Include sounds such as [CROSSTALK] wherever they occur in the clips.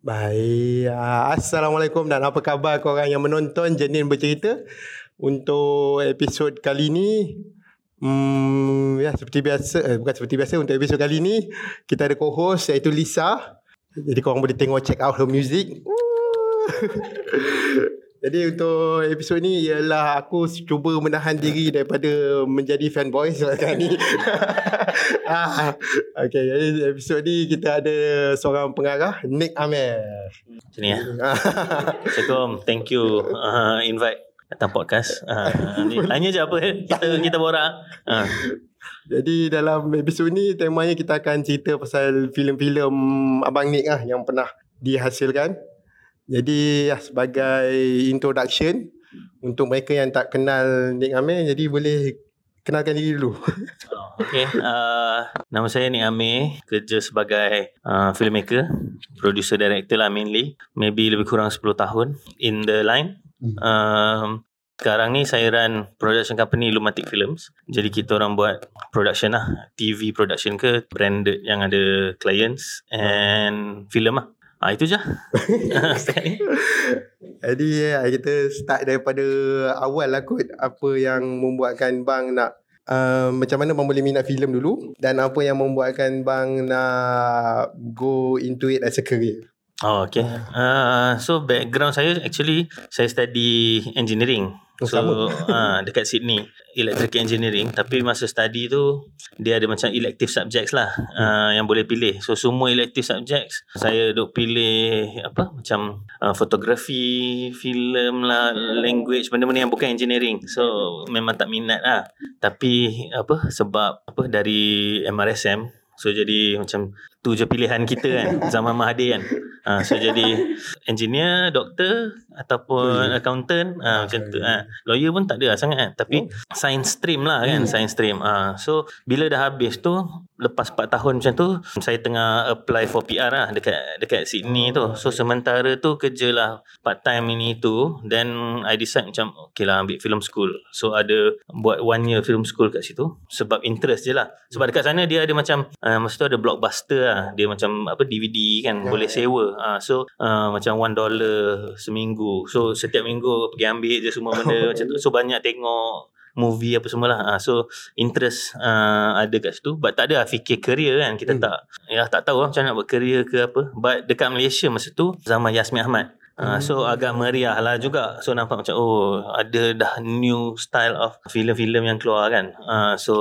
Baik. Ah, Assalamualaikum dan apa khabar korang yang menonton Jenin Bercerita. Untuk episod kali ni, hmm, ya seperti biasa, eh, bukan seperti biasa, untuk episod kali ni, kita ada co-host iaitu Lisa. Jadi korang boleh tengok check out her music. [LAUGHS] Jadi untuk episod ni ialah aku cuba menahan diri daripada menjadi fanboy [LAUGHS] sekarang ni. [LAUGHS] ah, [LAUGHS] okay, jadi episod ni kita ada seorang pengarah, Nick Amir. Sini ya. Assalamualaikum. Thank you uh, invite datang podcast. Uh, ni, tanya je apa kita kita borak. Uh. Jadi dalam episod ni temanya kita akan cerita pasal filem-filem Abang Nick ah yang pernah dihasilkan. Jadi ya, sebagai introduction untuk mereka yang tak kenal Nick Amir, jadi boleh kenalkan diri dulu. [LAUGHS] Oh, okay. Uh, nama saya Nick Amir. Kerja sebagai uh, filmmaker, producer, director lah mainly. Maybe lebih kurang 10 tahun in the line. Um, sekarang ni saya run production company Lumatic Films. Jadi kita orang buat production lah. TV production ke branded yang ada clients and film lah. Ah itu je. [LAUGHS] Jadi ya, kita start daripada awal lah kot apa yang membuatkan bang nak uh, macam mana bang boleh minat filem dulu dan apa yang membuatkan bang nak go into it as a career. Oh okay. Uh, so background saya actually saya study engineering. Oh, So uh, [LAUGHS] dekat Sydney Electrical Engineering. Tapi masa study tu Dia ada macam elective subjects lah uh, Yang boleh pilih. So semua elective subjects Saya duk pilih Apa Macam uh, Fotografi Film lah Language Benda-benda yang bukan engineering. So memang tak minat lah. Tapi Apa Sebab Apa Dari MRSM So jadi macam tu je pilihan kita kan zaman Mahathir kan. Ha, so jadi engineer, doktor ataupun accountant ha, macam tu. Ha. Lawyer pun tak ada lah sangat kan. Tapi science stream lah kan, science stream. Ha. So bila dah habis tu lepas 4 tahun macam tu saya tengah apply for PR lah dekat dekat Sydney tu. So sementara tu kerja lah part time ini tu then I decide macam okay lah ambil film school. So ada buat one year film school kat situ sebab interest je lah. Sebab dekat sana dia ada macam uh, masa tu ada blockbuster lah. Dia macam apa DVD kan Ya, boleh ya. sewa. Uh, so uh, macam one dollar seminggu. So setiap minggu pergi ambil je semua benda [LAUGHS] macam tu. So banyak tengok movie apa semua lah. Uh, so interest uh, ada kat situ. But tak ada lah fikir career kan. Kita Hmm. tak ya tak tahu lah macam nak buat career ke apa. But dekat Malaysia masa tu zaman Yasmin Ahmad. Uh, so agak meriah lah juga. So nampak macam Oh ada dah new style of Filem-filem yang keluar kan? Uh, So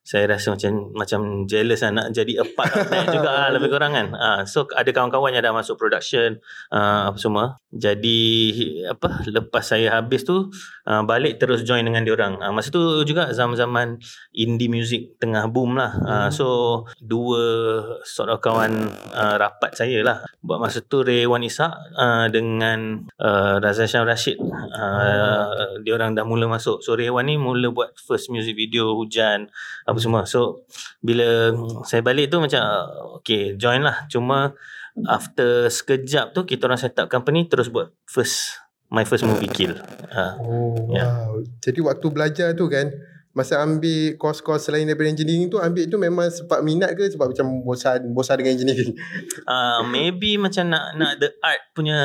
Saya rasa macam Macam jealous lah Nak jadi a part of that juga lah Lebih kurang kan? Uh, So ada kawan-kawan yang dah masuk production uh, Apa semua. Jadi Apa Lepas saya habis tu uh, Balik terus join dengan diorang uh, Masa tu juga Zaman-zaman Indie music Tengah boom lah. Uh, So Dua Sort of kawan uh, Rapat saya lah. Buat masa tu Ray Wan Isak uh, Dengan uh, Razan Syam Rashid. Uh, Dia orang dah mula masuk. So Ray Wan ni mula buat First music video Hujan Apa semua. So Bila Saya balik tu macam Okay join lah. Cuma After sekejap tu Kita orang set up company Terus buat First My first movie Kill. Uh, Oh, Ya. wow. Jadi waktu belajar tu kan, masa ambil kos-kos selain daripada engineering tu, ambil tu memang sebab minat ke sebab macam bosan bosan dengan engineering? uh, [LAUGHS] maybe macam nak nak the art punya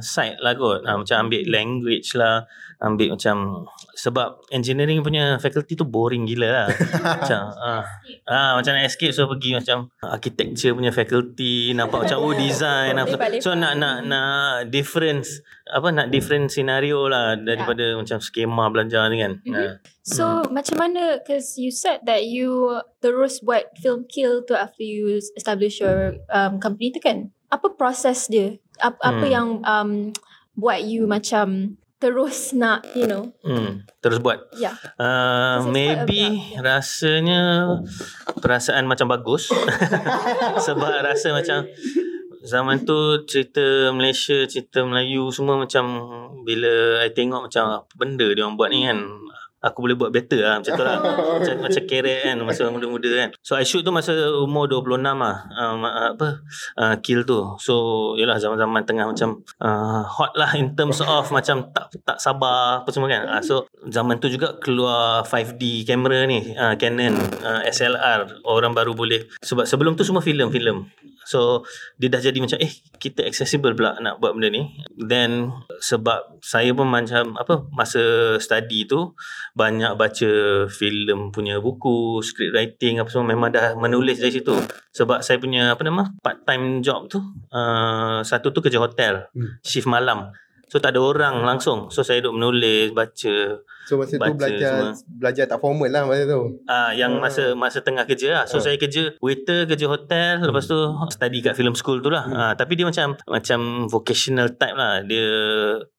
side lah kot. Uh, macam ambil language lah, ambil macam sebab engineering punya faculty tu boring gila lah. [LAUGHS] macam ah uh, macam nak escape so pergi macam architecture punya faculty, nampak macam oh design apa. So nak nak nak difference apa nak different scenario lah daripada macam skema belajar ni kan. Mhm. Uh, So macam mana Because you said that you Terus buat film kill tu After you establish your um, Company tu kan Apa proses dia Apa, apa Hmm. yang um, Buat you macam Terus nak You know. Hmm, terus buat. Yeah Uh, This is quite maybe rasanya perasaan macam bagus. [LAUGHS] Sebab rasa macam zaman tu cerita Malaysia, cerita Melayu semua macam bila I tengok macam apa benda dia orang buat ni kan. Aku boleh buat better lah macam tu lah. [LAUGHS] Macam, macam keret kan masa muda-muda kan. So I shoot tu masa umur 26 lah. Uh, apa? Uh, kill tu. So yalah zaman-zaman tengah macam uh, hot lah in terms of [LAUGHS] macam tak tak sabar apa semua kan. Uh, so zaman tu juga keluar 5D kamera ni. Uh, Canon uh, SLR orang baru boleh sebab sebelum tu semua filem-filem So dia dah jadi macam eh kita accessible pula nak buat benda ni. Then sebab saya pun macam apa masa study tu banyak baca filem punya buku, script writing apa semua memang dah menulis dari situ. Sebab saya punya apa nama part time job tu uh, satu tu kerja hotel, Hmm. shift malam. So tak ada orang langsung. So saya duduk menulis, baca. So masa Baca tu belajar semua. belajar tak formal lah masa tu. Ah yang Ah. masa masa tengah kerja lah. So Ah. saya kerja waiter, kerja hotel, lepas tu study kat film school tu lah. Hmm. Ah tapi dia macam macam vocational type lah. Dia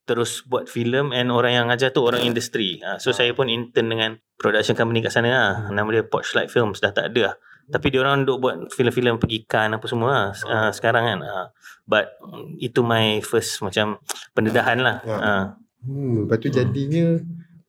terus buat filem and orang yang ajar tu orang industri. Ah so saya pun intern dengan production company kat sana lah. Nama dia Porchlight Films dah tak ada lah. Tapi dia orang duk buat filem-filem pergi Cannes apa semua lah ah, sekarang kan. Ah but itu my first macam pendedahan lah. Ya. Ah Hmm, lepas tu Hmm. jadinya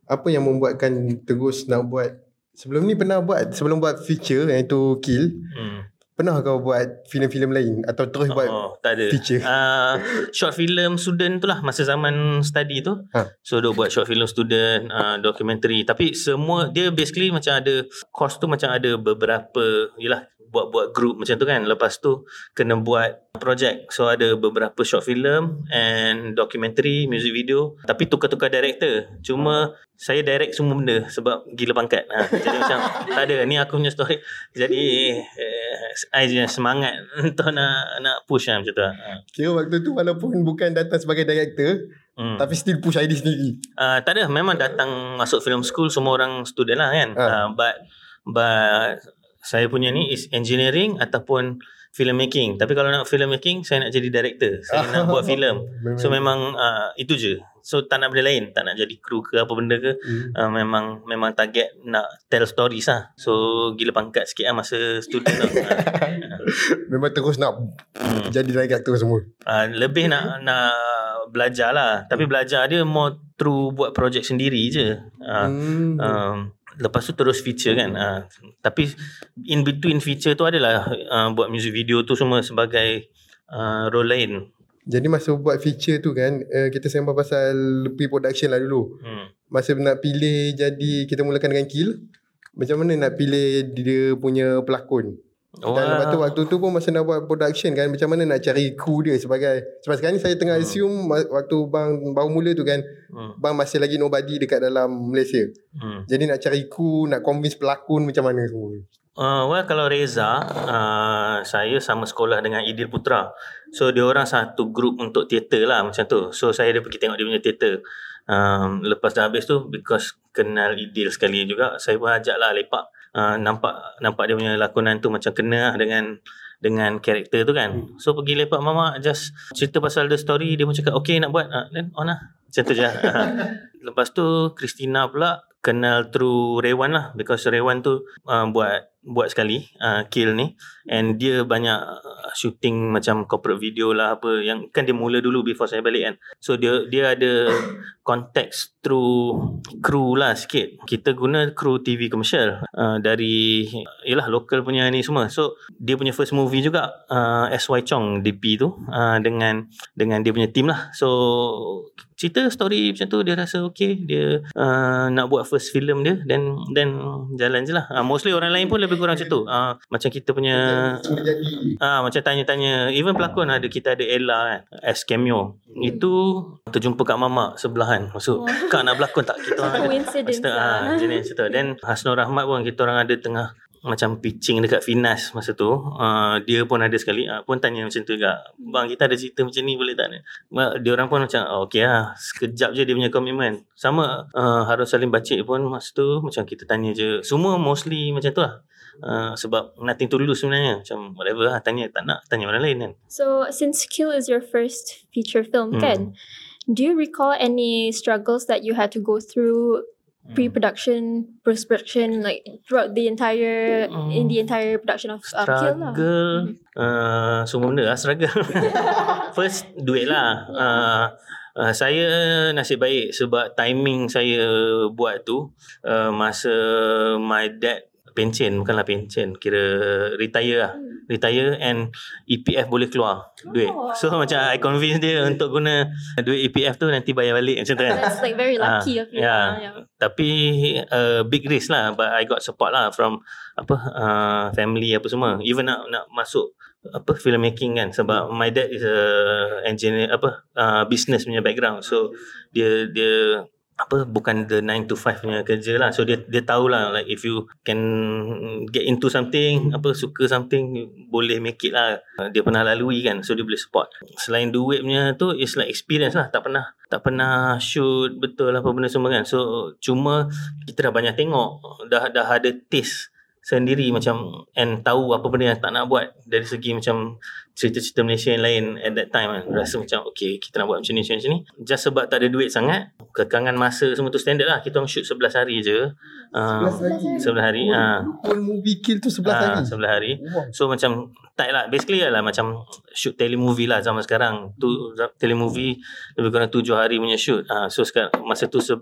apa yang membuatkan terus nak buat sebelum ni pernah buat sebelum buat feature iaitu Kill hmm. Pernah kau buat filem-filem lain atau terus buat Oh, tak ada. feature? Uh, short film student tu lah masa zaman study tu. Ha. So duk buat short film student, uh, documentary. Tapi semua dia basically macam ada course tu macam ada beberapa yalah buat-buat group macam tu kan. Lepas tu kena buat project. So ada beberapa short film and documentary, music video. Tapi tukar-tukar director. Cuma saya direct semua benda sebab gila pangkat. Ha, jadi macam tak ada ni aku punya story. Jadi eh, I je semangat [LAUGHS] untuk nak nak push lah macam tu. Ha. Kira waktu tu walaupun bukan datang sebagai director Hmm. tapi still push idea sendiri. Uh, tak ada memang datang masuk film school semua orang student lah kan. Ha. Uh, but but saya punya ni is engineering ataupun filmmaking. Tapi kalau nak filmmaking saya nak jadi director. Saya [LAUGHS] nak buat filem. So memang uh, itu je. So tak nak benda lain, tak nak jadi kru ke apa benda ke. Hmm. Uh, memang memang target nak tell stories lah. So gila pangkat sikit lah masa student tu. Uh, [LAUGHS] Memang terus nak hmm. jadi director semua. Uh, lebih nak nak belajar lah. Tapi belajar dia more through buat projek sendiri je. Uh, Hmm. um, lepas tu terus feature kan. Uh, tapi in between feature tu adalah uh, buat music video tu semua sebagai uh, role lain. Jadi masa buat feature tu kan uh, kita sembang pasal pre-production lah dulu. Hmm. Masa nak pilih jadi kita mulakan dengan Kill macam mana nak pilih dia punya pelakon? Oh, Dan lepas tu waktu tu pun masa nak buat production kan macam mana nak cari kru dia sebagai sebab sekarang ni saya tengah Hmm. assume waktu bang baru mula tu kan hmm. bang masih lagi nobody dekat dalam Malaysia. Hmm. Jadi nak cari kru, nak convince pelakon macam mana semua. Uh, well kalau Reza uh, saya sama sekolah dengan Idil Putra. So dia orang satu group untuk teater lah macam tu. So saya dia pergi tengok dia punya teater. Um, lepas dah habis tu because kenal Idil sekali juga saya pun ajak lah lepak. Uh, nampak nampak dia punya lakonan tu macam kena lah dengan dengan karakter tu kan. So pergi lepak mama just cerita pasal the story dia pun cakap okay nak buat uh, then on lah. Macam tu je. Uh, [LAUGHS] Lepas tu Christina pula kenal through Rewan lah because Rewan tu uh, buat buat sekali uh, kill ni. And dia banyak uh, shooting macam corporate video lah apa yang kan dia mula dulu before saya balik kan. So dia dia ada konteks through crew lah sikit. Kita guna crew TV commercial uh, dari yalah local punya ni semua. So dia punya first movie juga uh, SY Chong DP tu uh, dengan dengan dia punya team lah. So cerita story macam tu dia rasa okay dia uh, nak buat first film dia then then jalan je lah uh, mostly orang lain pun lebih kurang macam tu uh, macam kita punya Ah macam tanya-tanya even pelakon ada kita ada Ella kan as cameo. Itu terjumpa kat mamak sebelahan. Maksud kak nak berlakon tak kita orang ada. [LAUGHS] Coincidence lah. ah, jenis macam tu. Then Hasnur Rahmat pun kita orang ada tengah macam pitching dekat Finas masa tu. Uh, dia pun ada sekali uh, pun tanya macam tu juga. Bang kita ada cerita macam ni boleh tak? Ma- Dia orang pun macam oh, okay lah. Sekejap je dia punya komitmen. Sama uh, Harus Salim Bacik pun masa tu macam kita tanya je. Semua mostly macam tu lah. Uh, sebab nothing to lose sebenarnya Macam whatever lah Tanya tak nak Tanya orang lain kan So since Kill is your first feature film, Hmm. kan? Do you recall any struggles that you had to go through. Pre-production, post-production, like throughout the entire in the entire production of um, Kill lah? Struggle. Uh, Semua benda lah struggle. [LAUGHS] First duit lah. Uh, Uh, saya nasib baik sebab timing saya buat tu uh, masa my dad pencen bukanlah pencen. Kira retire lah. Retire and EPF boleh keluar duit. Oh. so macam I convince dia untuk guna duit EPF tu nanti bayar balik macam tu kan. That's like very lucky Ah, of you. yeah. ah, yeah. tapi uh, big risk lah. But I got support lah from apa uh, family apa semua. Even nak nak masuk apa filmmaking kan. Sebab my dad is a engineer apa uh, business punya background. So dia dia apa bukan the 9 to 5 punya kerja lah. So dia dia tahulah like if you can get into something apa suka something boleh make it lah. Dia pernah lalui kan so dia boleh support. Selain duit punya tu is like experience lah. Tak pernah tak pernah shoot betul apa benda semua kan. So cuma kita dah banyak tengok dah dah ada taste sendiri macam and tahu apa benda yang tak nak buat. Dari segi macam cerita-cerita Malaysia yang lain at that time kan rasa macam okay kita nak buat macam ni macam ni, macam ni. Just sebab tak ada duit sangat kekangan masa semua tu standard lah. Kita orang shoot 11 hari je. Uh, 11 hari. 11 hari ah. Whole movie kill tu 11 Ah, hari. 11 hari. So macam tight lah. Basically lah macam Shoot telemovie lah zaman sekarang. Tu Telemovie Lebih kurang 7 hari punya shoot. Ha, So sekarang Masa tu 11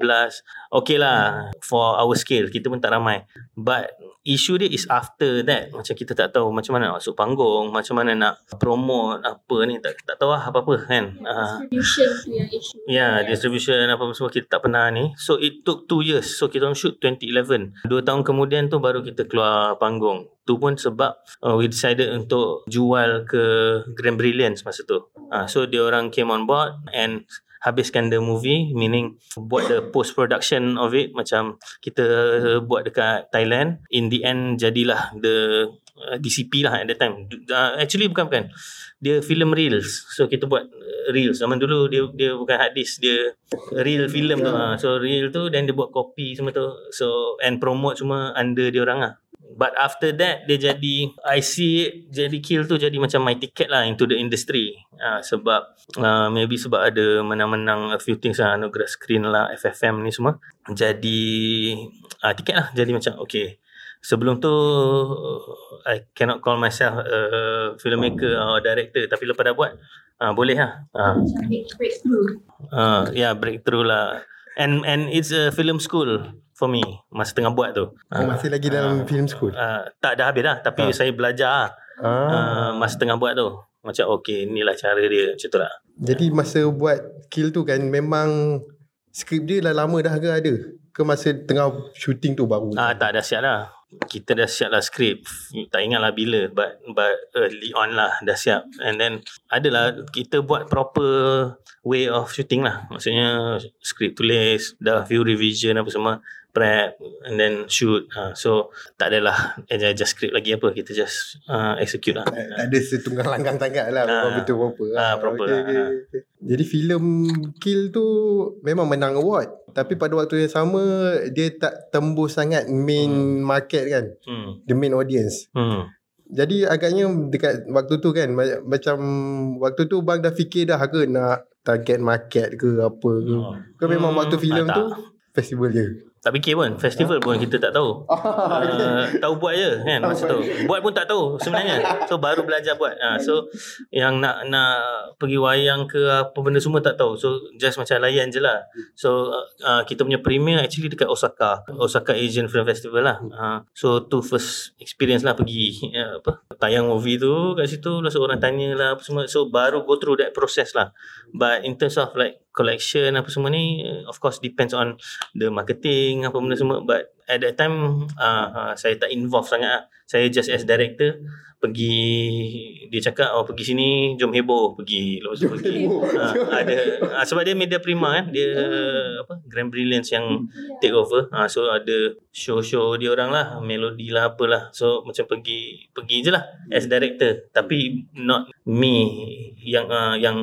Okay lah For our scale. Kita pun tak ramai. But Issue dia is after that Macam kita tak tahu Macam mana nak masuk panggung Macam mana nak Promote Apa ni Tak, tak tahu lah apa-apa kan ha, Distribution tu yang issue. Ya, yeah, distribution apa semua kita tak pernah ni. So it took 2 years. So kita orang shoot 2011. 2 tahun kemudian tu baru kita keluar panggung. Tu pun sebab uh, we decided untuk jual ke Grand Brilliance masa tu. Uh, so dia orang came on board and habiskan the movie meaning buat the post production of it macam kita buat dekat Thailand. In the end jadilah the uh, DCP lah at that time. Uh, actually bukan bukan. Dia film reels. So kita buat uh, reels. Zaman dulu dia dia bukan hard disk. Dia real film tu. Ah. so reel tu then dia buat copy semua tu. So and promote semua under dia orang lah. But after that dia jadi I see it jadi kill tu jadi macam my ticket lah into the industry. Uh, sebab uh, maybe sebab ada menang-menang a few things lah. Anugerah screen lah FFM ni semua. Jadi uh, tiket lah. Jadi macam okay. Sebelum tu I cannot call myself a filmmaker or director tapi lepas dah buat uh, boleh lah. Uh, breakthrough. uh, yeah breakthrough lah. And and it's a film school for me masa tengah buat tu. Oh, masih lagi dalam film school. Uh, tak dah habis dah tapi Ah. saya belajar lah, Ah. uh, masa tengah buat tu. Macam okay inilah cara dia macam tu lah. Jadi masa buat kill tu kan memang skrip dia dah lama dah ke ada? Ke masa tengah shooting tu baru? Ah tak dah siap dah. Kita dah siap lah skrip. Tak ingat lah bila but but early on lah dah siap. And then adalah kita buat proper way of shooting lah. Maksudnya skrip tulis, dah few revision apa semua, prep and then shoot. Uh, so tak adalah adjust script lagi apa. Kita just uh, execute lah. Tak, tak ada setunggang langgang sangat lah Ah. Memang betul proper Ah, proper okay, lah. okay, okay. Jadi filem Kill tu Memang menang award Tapi pada waktu yang sama Dia tak tembus sangat Main market kan Hmm. The main audience Hmm. Jadi agaknya Dekat waktu tu kan ma- Macam Waktu tu bang dah fikir dah ke Nak target market ke Apa ke Oh. Memang Hmm, waktu filem tu. Festival je Tak fikir pun Festival pun kita tak tahu. [LAUGHS] Uh, Tahu buat je kan Masa tu. Buat pun tak tahu sebenarnya. So baru belajar buat. Uh, So Yang nak nak Pergi wayang ke Apa benda semua tak tahu. So just macam layan je lah. So uh, Kita punya premier Actually dekat Osaka. Osaka Asian Film Festival lah. Uh, So tu first experience lah Pergi uh, Apa Tayang movie tu Kat situ. Lepas tu orang tanya lah Apa semua. So baru go through that process lah. But in terms of like Collection apa semua ni Of course depends on The marketing Apa benda semua. But at that time uh, uh, Saya tak involve sangat lah. Saya just as director Pergi Dia cakap Oh pergi sini Jom heboh Pergi. Lepas tu pergi. uh, Ada uh, Sebab dia media prima kan. Dia apa Grand Brilliance yang Take over. Uh, So ada Show-show dia orang lah Melody lah apalah So macam pergi Pergi je lah As director. Tapi Not me Yang uh, Yang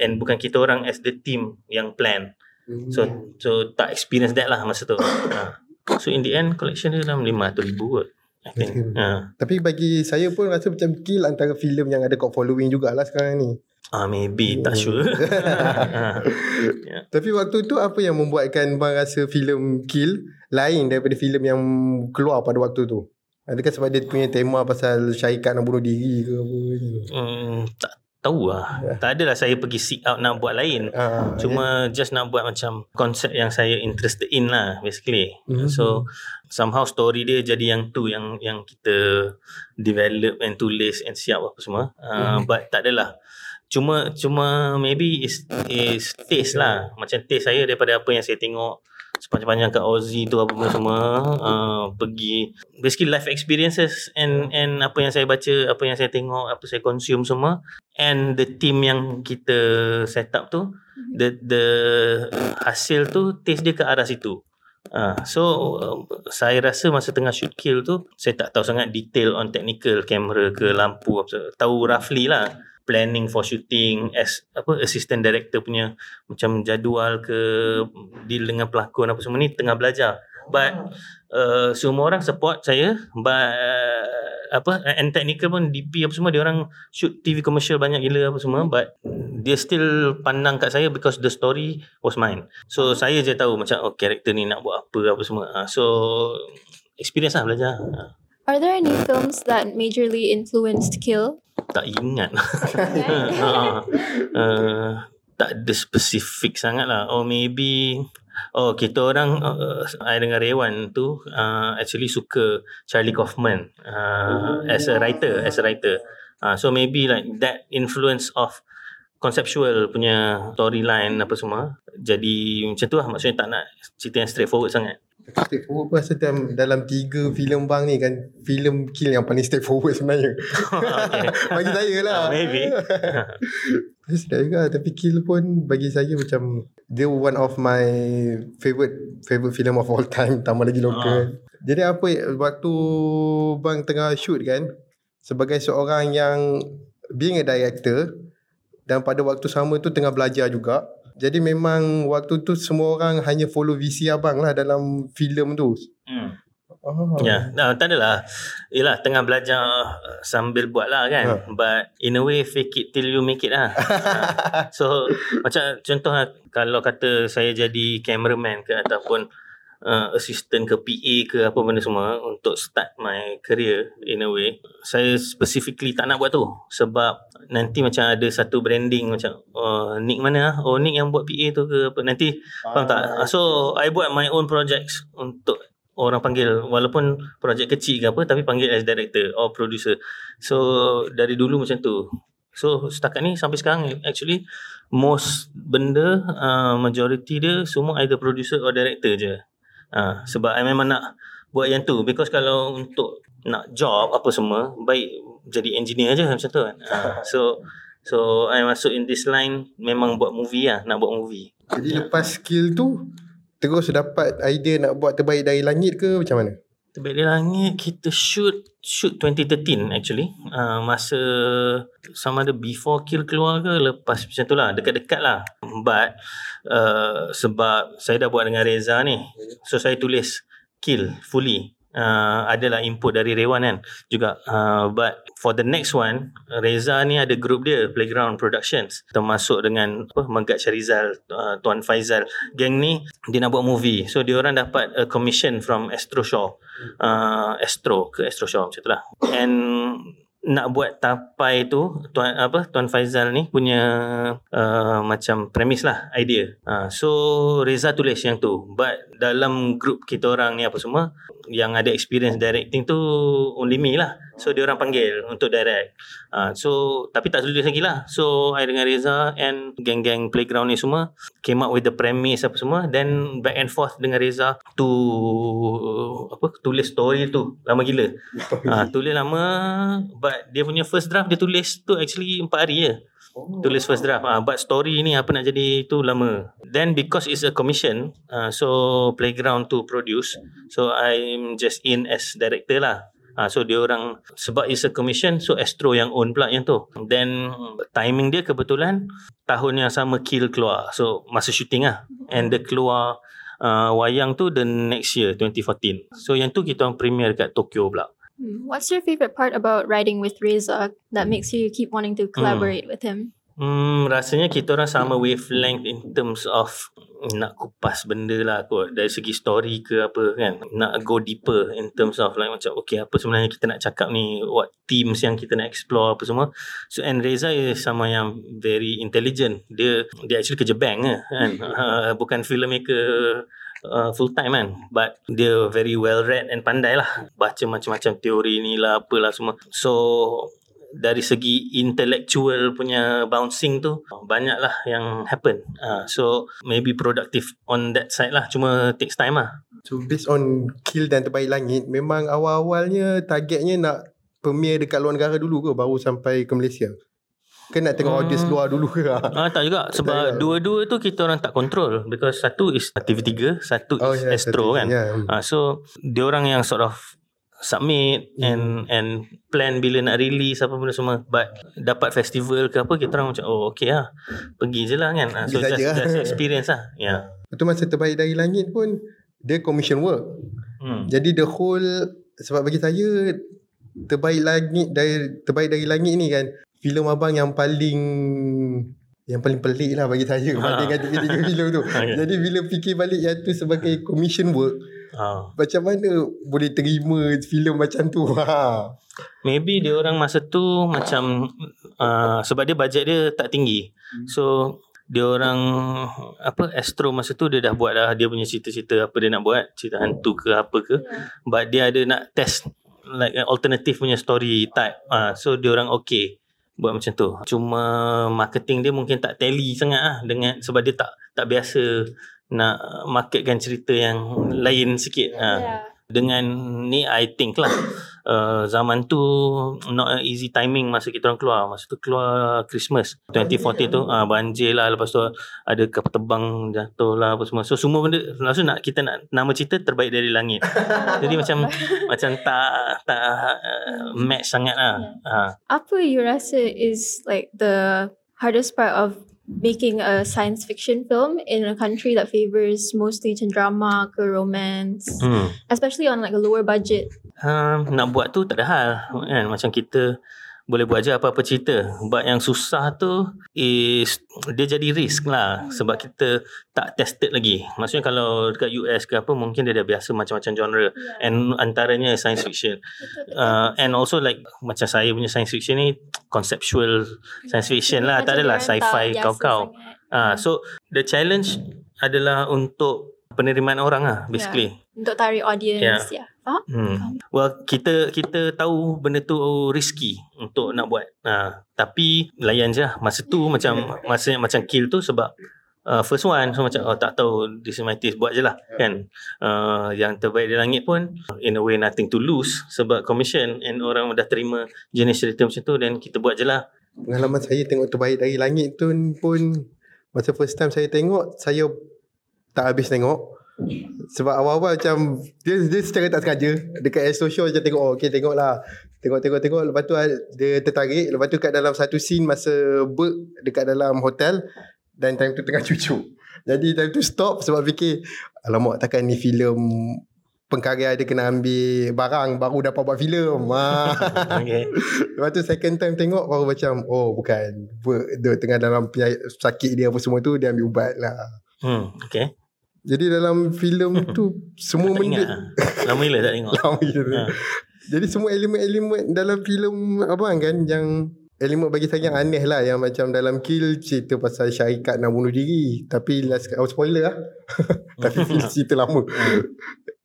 And bukan kita orang As the team Yang plan So so tak experience that lah masa tu. ha. So in the end collection dia dalam 500 ribu kot. I think. Ha. Tapi bagi saya pun Rasa macam Kill Antara filem yang ada Kat following jugalah sekarang ni Ah maybe tak sure. [LAUGHS] ha. Tapi waktu tu apa yang membuatkan bang rasa filem Kill lain daripada filem yang keluar pada waktu tu? Adakah sebab dia punya tema pasal syarikat nak bunuh diri ke apa? Hmm, tak tahu lah. Ya. Tak adalah saya pergi seek out nak buat lain. Ah, Cuma just nak buat macam konsep yang saya interested in lah basically. Mhm. So somehow story dia jadi yang tu yang yang kita develop and tulis and siap apa semua. Uh, Mhm. But tak adalah. Cuma cuma maybe is is taste lah. Macam taste saya daripada apa yang saya tengok sepanjang-panjang kat Aussie tu apa pun semua uh, pergi basically life experiences and and apa yang saya baca apa yang saya tengok apa saya consume semua and the team yang kita set up tu the the hasil tu taste dia ke arah situ. Uh, so uh, saya rasa masa tengah shoot kill tu saya tak tahu sangat detail on technical kamera ke lampu apa tahu roughly lah planning for shooting as apa assistant director punya macam jadual ke deal dengan pelakon apa semua ni tengah belajar. But uh, semua orang support saya but uh, apa and technical pun DP apa semua dia orang shoot TV commercial banyak gila apa semua but dia still pandang kat saya because the story was mine. So saya je tahu macam oh karakter ni nak buat apa apa semua. Uh, so experience lah belajar. Uh, Are there any films that majorly influenced Kill? Tak ingat. Uh, [LAUGHS] uh, tak ada spesifik sangat lah oh maybe Oh kita orang uh, I dengan Rewan tu uh, actually suka Charlie Kaufman uh, as a writer as a writer. Uh, so maybe like that influence of conceptual punya storyline apa semua jadi macam tu lah. Maksudnya tak nak cerita yang straightforward sangat Straightforward pun rasa dalam, dalam tiga filem bang ni kan filem kill yang paling straightforward sebenarnya. [LAUGHS] bagi saya lah. Ah, maybe [LAUGHS] Dia sedap juga tapi kill pun bagi saya macam dia one of my favorite favorite film of all time [LAUGHS] tambah lagi lokal. Jadi apa waktu bang tengah shoot kan sebagai seorang yang being a director dan pada waktu sama tu tengah belajar juga. Jadi memang waktu tu semua orang hanya follow visi abang lah dalam filem tu. hmm. Oh. Ya, yeah. tak adalah. Yelah, tengah belajar uh, sambil buat lah kan. Ha. But in a way, fake it till you make it lah. [LAUGHS] Ha. so, macam contoh lah, kalau kata saya jadi cameraman ke ataupun uh, assistant ke PA ke apa benda semua untuk start my career in a way, saya specifically tak nak buat tu. Sebab nanti macam ada satu branding macam, oh, Nick mana lah? Oh, Nick yang buat PA tu ke apa. Nanti, faham tak? So, I buat my own projects untuk orang panggil walaupun projek kecil ke apa tapi panggil as director or producer so dari dulu macam tu so setakat ni sampai sekarang actually most benda uh, majority dia semua either producer or director je uh, sebab I memang nak buat yang tu. Because kalau untuk nak job apa semua baik jadi engineer je macam tu kan. Uh, [LAUGHS] so so I masuk in this line memang buat movie lah nak buat movie. Jadi lepas skill tu terus dapat idea nak buat terbaik dari langit ke macam mana? Terbaik di langit kita shoot shoot 2013 actually. Uh, masa sama ada before kill keluar ke lepas macam tu lah dekat-dekat lah. But uh, sebab saya dah buat dengan Reza ni so saya tulis kill fully uh, adalah input dari Rewan kan? Juga uh, but for the next one Reza ni ada group dia Playground Productions. Termasuk dengan apa Megat Syarizal uh, Tuan Faizal. Geng ni dia nak buat movie. So dia orang dapat a commission from Astro Shaw. Uh, Astro ke Astro Shaw macam tu lah. And nak buat tapai tu tuan apa tuan Faizal ni punya uh, macam premis lah idea. Uh, so Reza tulis yang tu. But dalam group kita orang ni apa semua yang ada experience directing tu only me lah. So dia orang panggil untuk direct. Uh, so tapi tak tulis lagi lah. So I dengan Reza and geng-geng playground ni semua came up with the premise apa semua then back and forth dengan Reza to apa tulis story tu lama gila. [LAUGHS] Ah tulis lama but dia punya first draft dia tulis tu actually 4 hari je. Tulis first draft ah but story ni apa nak jadi tu lama. Then because it's a commission uh, so playground to produce so I'm just in as director lah. Ha, so dia orang sebab is a commission so Astro yang own pula yang tu. Then timing dia kebetulan tahun yang sama Kill keluar. So masa shooting lah. And dia keluar uh, wayang tu the next year 2014. So yang tu kita orang premiere kat Tokyo pula. Hmm. What's your favorite part about writing with Reza that makes you keep wanting to collaborate with him? Hmm, rasanya kita orang sama wavelength in terms of nak kupas benda lah kot. Dari segi story ke apa kan nak go deeper in terms of like macam okay apa sebenarnya kita nak cakap ni? What themes yang kita nak explore apa semua? So and Reza is sama yang very intelligent. Dia dia actually kerja bank ke kan? Uh, bukan filmmaker uh, full time kan? But dia very well read and pandai lah. Baca macam-macam teori ni lah apalah semua. So dari segi intellectual punya bouncing tu banyaklah yang happen uh, so maybe productive on that side lah cuma takes time lah So based on Kill dan Terbaik Langit Memang awal-awalnya targetnya nak Premiere dekat luar negara dulu ke Baru sampai ke Malaysia Ke nak tengok Hmm. audience luar dulu ke [LAUGHS] Ah tak juga Tak sebab juga. dua-dua tu kita orang tak control because satu is TV3 satu Oh, is ya, Astro kan. ya, hmm. Ah so dia orang yang sort of submit and and plan bila nak release apa benda semua but dapat festival ke apa kita orang macam oh okay lah pergi je lah kan Ah, so just, lah. just experience lah ya yeah. Lepas tu masa Terbaik Dari Langit pun Dia commission work hmm. Jadi the whole Sebab bagi saya Terbaik Langit dari Terbaik Dari Langit ni kan filem abang yang paling yang paling pelik lah bagi saya Ha. berbanding dengan tiga-tiga filem tu. [LAUGHS] Okay. Jadi bila fikir balik yang tu sebagai commission work, Ah. macam mana boleh terima filem macam tu? [LAUGHS] Ha. Maybe dia orang masa tu macam uh, sebab dia bajet dia tak tinggi. So dia orang apa Astro masa tu dia dah buat dah dia punya cerita-cerita apa dia nak buat, cerita hantu ke apa ke. But dia ada nak test like an alternative punya story type. Ah uh, so dia orang okay buat macam tu. Cuma marketing dia mungkin tak tally sangat ah dengan sebab dia tak tak biasa nak marketkan cerita yang lain sikit. Ah Yeah. dengan ni I think lah uh, zaman tu not easy timing masa kita orang keluar. Masa tu keluar Christmas 2014 tu uh, banjir lah. Lepas tu ada kapal terbang jatuh lah apa semua. So semua benda langsung nak kita nak nama cerita terbaik dari langit. [LAUGHS] Jadi macam macam tak tak uh, match sangat lah. Uh, Apa you rasa is like the hardest part of making a science fiction film in a country that favors mostly drama ke romance, hmm. especially on like a lower budget. um, nak buat tu tak ada hal kan macam kita boleh buat je apa-apa cerita. But yang susah tu is dia jadi risk lah sebab kita tak tested lagi. Maksudnya kalau dekat US ke apa mungkin dia dah biasa macam-macam genre. And antaranya science fiction. Uh, and also like macam saya punya science fiction ni conceptual science fiction lah. Tak adalah sci-fi kau-kau. Ah, so the challenge adalah untuk penerimaan orang lah basically. Untuk tarik audience, ya. Faham? Hmm. Well, kita kita tahu benda tu risky untuk nak buat. Ha, tapi layan je lah. Masa tu macam masa yang macam kill tu sebab uh, first one so macam oh tak tahu disemitis buat je lah kan. Uh, yang terbaik di langit pun in a way nothing to lose sebab commission and orang dah terima jenis cerita macam tu dan kita buat je lah. Pengalaman saya tengok terbaik dari langit tu pun masa first time saya tengok saya tak habis tengok sebab awal-awal macam dia dia secara tak sengaja dekat Astro Show macam tengok oh okey tengok lah tengok tengok tengok lepas tu dia tertarik lepas tu kat dalam satu scene masa work dekat dalam hotel dan time tu tengah cucuk jadi time tu stop sebab fikir alamak takkan ni filem pengkarya dia kena ambil barang baru dapat buat filem ha. [LAUGHS] Okay. Lepas tu second time tengok baru macam oh bukan Ber- dia tengah dalam penyakit sakit dia apa semua tu dia ambil ubat lah. Hmm, okay. Jadi dalam filem tu semua Tak benda lah. Lama gila tak tengok. [LAUGHS] lama gitu. Ha. Jadi semua elemen-elemen dalam filem abang kan yang elemen bagi saya yang aneh lah yang macam dalam Kill cerita pasal syarikat nak bunuh diri tapi last oh, spoiler lah. [LAUGHS] tapi film [LAUGHS] cerita lama.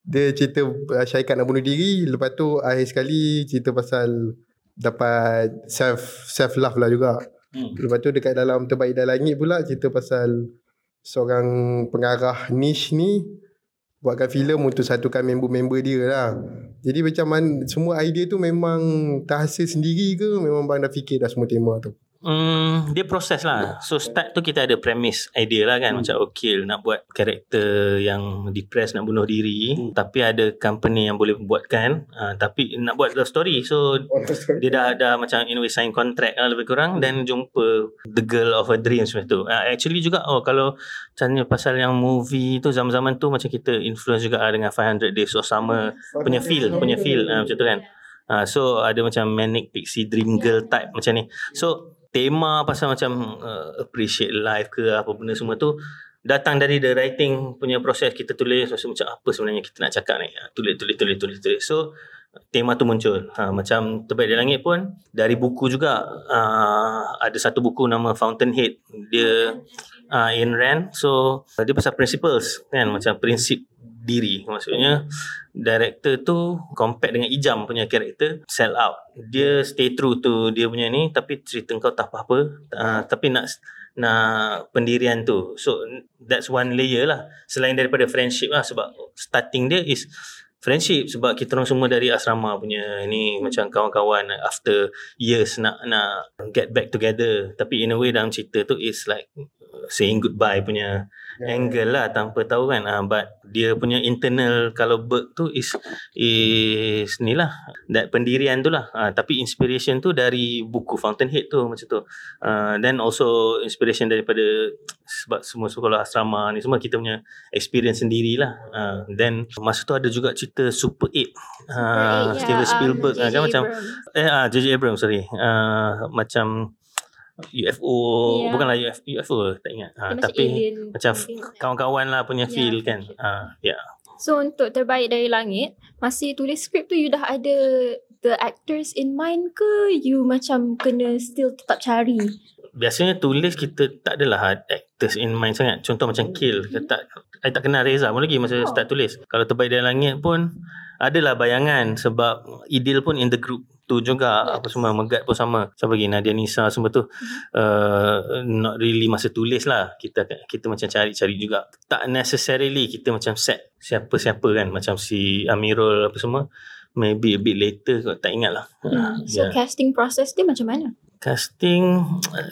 Dia cerita uh, syarikat nak bunuh diri lepas tu akhir sekali cerita pasal dapat self self love lah juga. Hmm. Lepas tu dekat dalam Terbaik dan Langit pula cerita pasal seorang pengarah niche ni buatkan filem untuk satukan member-member dia lah. Jadi macam mana semua idea tu memang terhasil sendiri ke memang bang dah fikir dah semua tema tu? Hmm, dia proses lah. So start tu kita ada premise idea lah kan Hmm. macam okay nak buat karakter yang depressed nak bunuh diri Hmm. tapi ada company yang boleh buatkan uh, tapi nak buat love story so [LAUGHS] dia dah dah macam in a way sign contract lah lebih kurang dan jumpa the girl of her dreams macam tu. Uh, actually juga oh kalau tanya pasal yang movie tu zaman-zaman tu macam kita influence juga lah dengan 500 Days of Summer punya feel punya feel uh, macam tu kan. Uh, so ada macam manic pixie dream girl type macam ni. So tema pasal macam uh, appreciate life ke apa benda semua tu datang dari the writing punya proses kita tulis so, macam apa sebenarnya kita nak cakap ni. Ah, tulis tulis tulis tulis tulis. So tema tu muncul. Ha, macam terbaik di langit pun dari buku juga uh, ada satu buku nama Fountainhead. Dia uh, in Rand. So dia pasal principles kan macam prinsip diri. Maksudnya director tu compare dengan Ijam punya karakter sell out. Dia stay true to dia punya ni tapi cerita kau tak apa-apa. Uh, tapi nak nak pendirian tu. So that's one layer lah. Selain daripada friendship lah sebab starting dia is friendship. Sebab kita orang semua dari asrama punya ni macam kawan-kawan after years nak nak get back together. Tapi in a way dalam cerita tu is like saying goodbye punya angle lah tanpa tahu kan. Uh, but dia punya internal kalau Berg tu is is ni lah. That pendirian tu lah. Uh, tapi inspiration tu dari buku Fountainhead tu macam tu. Uh, then also inspiration daripada sebab semua sekolah asrama ni semua kita punya experience sendirilah uh, then masa tu ada juga cerita Super 8 uh, Yeah, Steven um, Spielberg uh, J.J. kan macam Abrams. eh ah JJ Abrams sorry. Uh, macam UFO Yeah. bukanlah UFO, UFO tak ingat Dia macam tapi alien macam something. kawan-kawan lah punya Yeah, feel kan friendship. uh, ya yeah. So untuk terbaik dari langit, masih tulis skrip tu you dah ada the actors in mind ke you macam kena still tetap cari? biasanya tulis kita tak adalah actors in mind sangat contoh macam Kill kita tak I tak kenal Reza pun lagi masa Oh. start tulis kalau terbaik dari langit pun adalah bayangan sebab Idil pun in the group tu juga. Yes. apa semua Megat pun sama. Siapa lagi? Nadia Nisa semua tu. Uh, not really masa tulis lah. Kita kita macam cari-cari juga. Tak necessarily kita macam set siapa-siapa kan. Macam si Amirul apa semua. Maybe a bit later kot. Tak ingat lah. Hmm. So yeah. casting process dia macam mana? Casting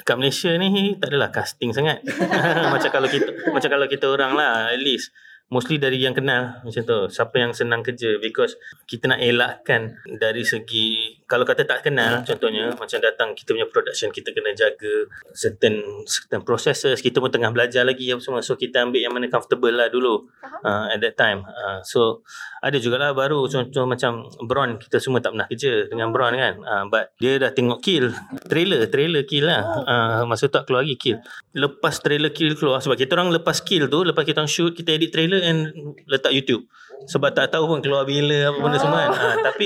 kat Malaysia ni tak adalah casting sangat. [LAUGHS] macam kalau kita macam kalau kita orang lah at least mostly dari yang kenal macam tu. Siapa yang senang kerja. Because kita nak elakkan dari segi kalau kata tak kenal contohnya macam datang kita punya production kita kena jaga certain certain processes. Kita pun tengah belajar lagi apa semua. So kita ambil yang mana comfortable lah dulu uh, at that time. Uh, so ada jugalah baru contoh macam Bron kita semua tak pernah kerja dengan Bron kan. Uh, but dia dah tengok Kill. Trailer trailer Kill lah. Uh, masa tu tak keluar lagi Kill. Lepas trailer Kill keluar sebab kita orang lepas Kill tu lepas kita orang shoot kita edit trailer and letak YouTube. Sebab tak tahu pun keluar bila apa benda semua kan. Uh, [LAUGHS] tapi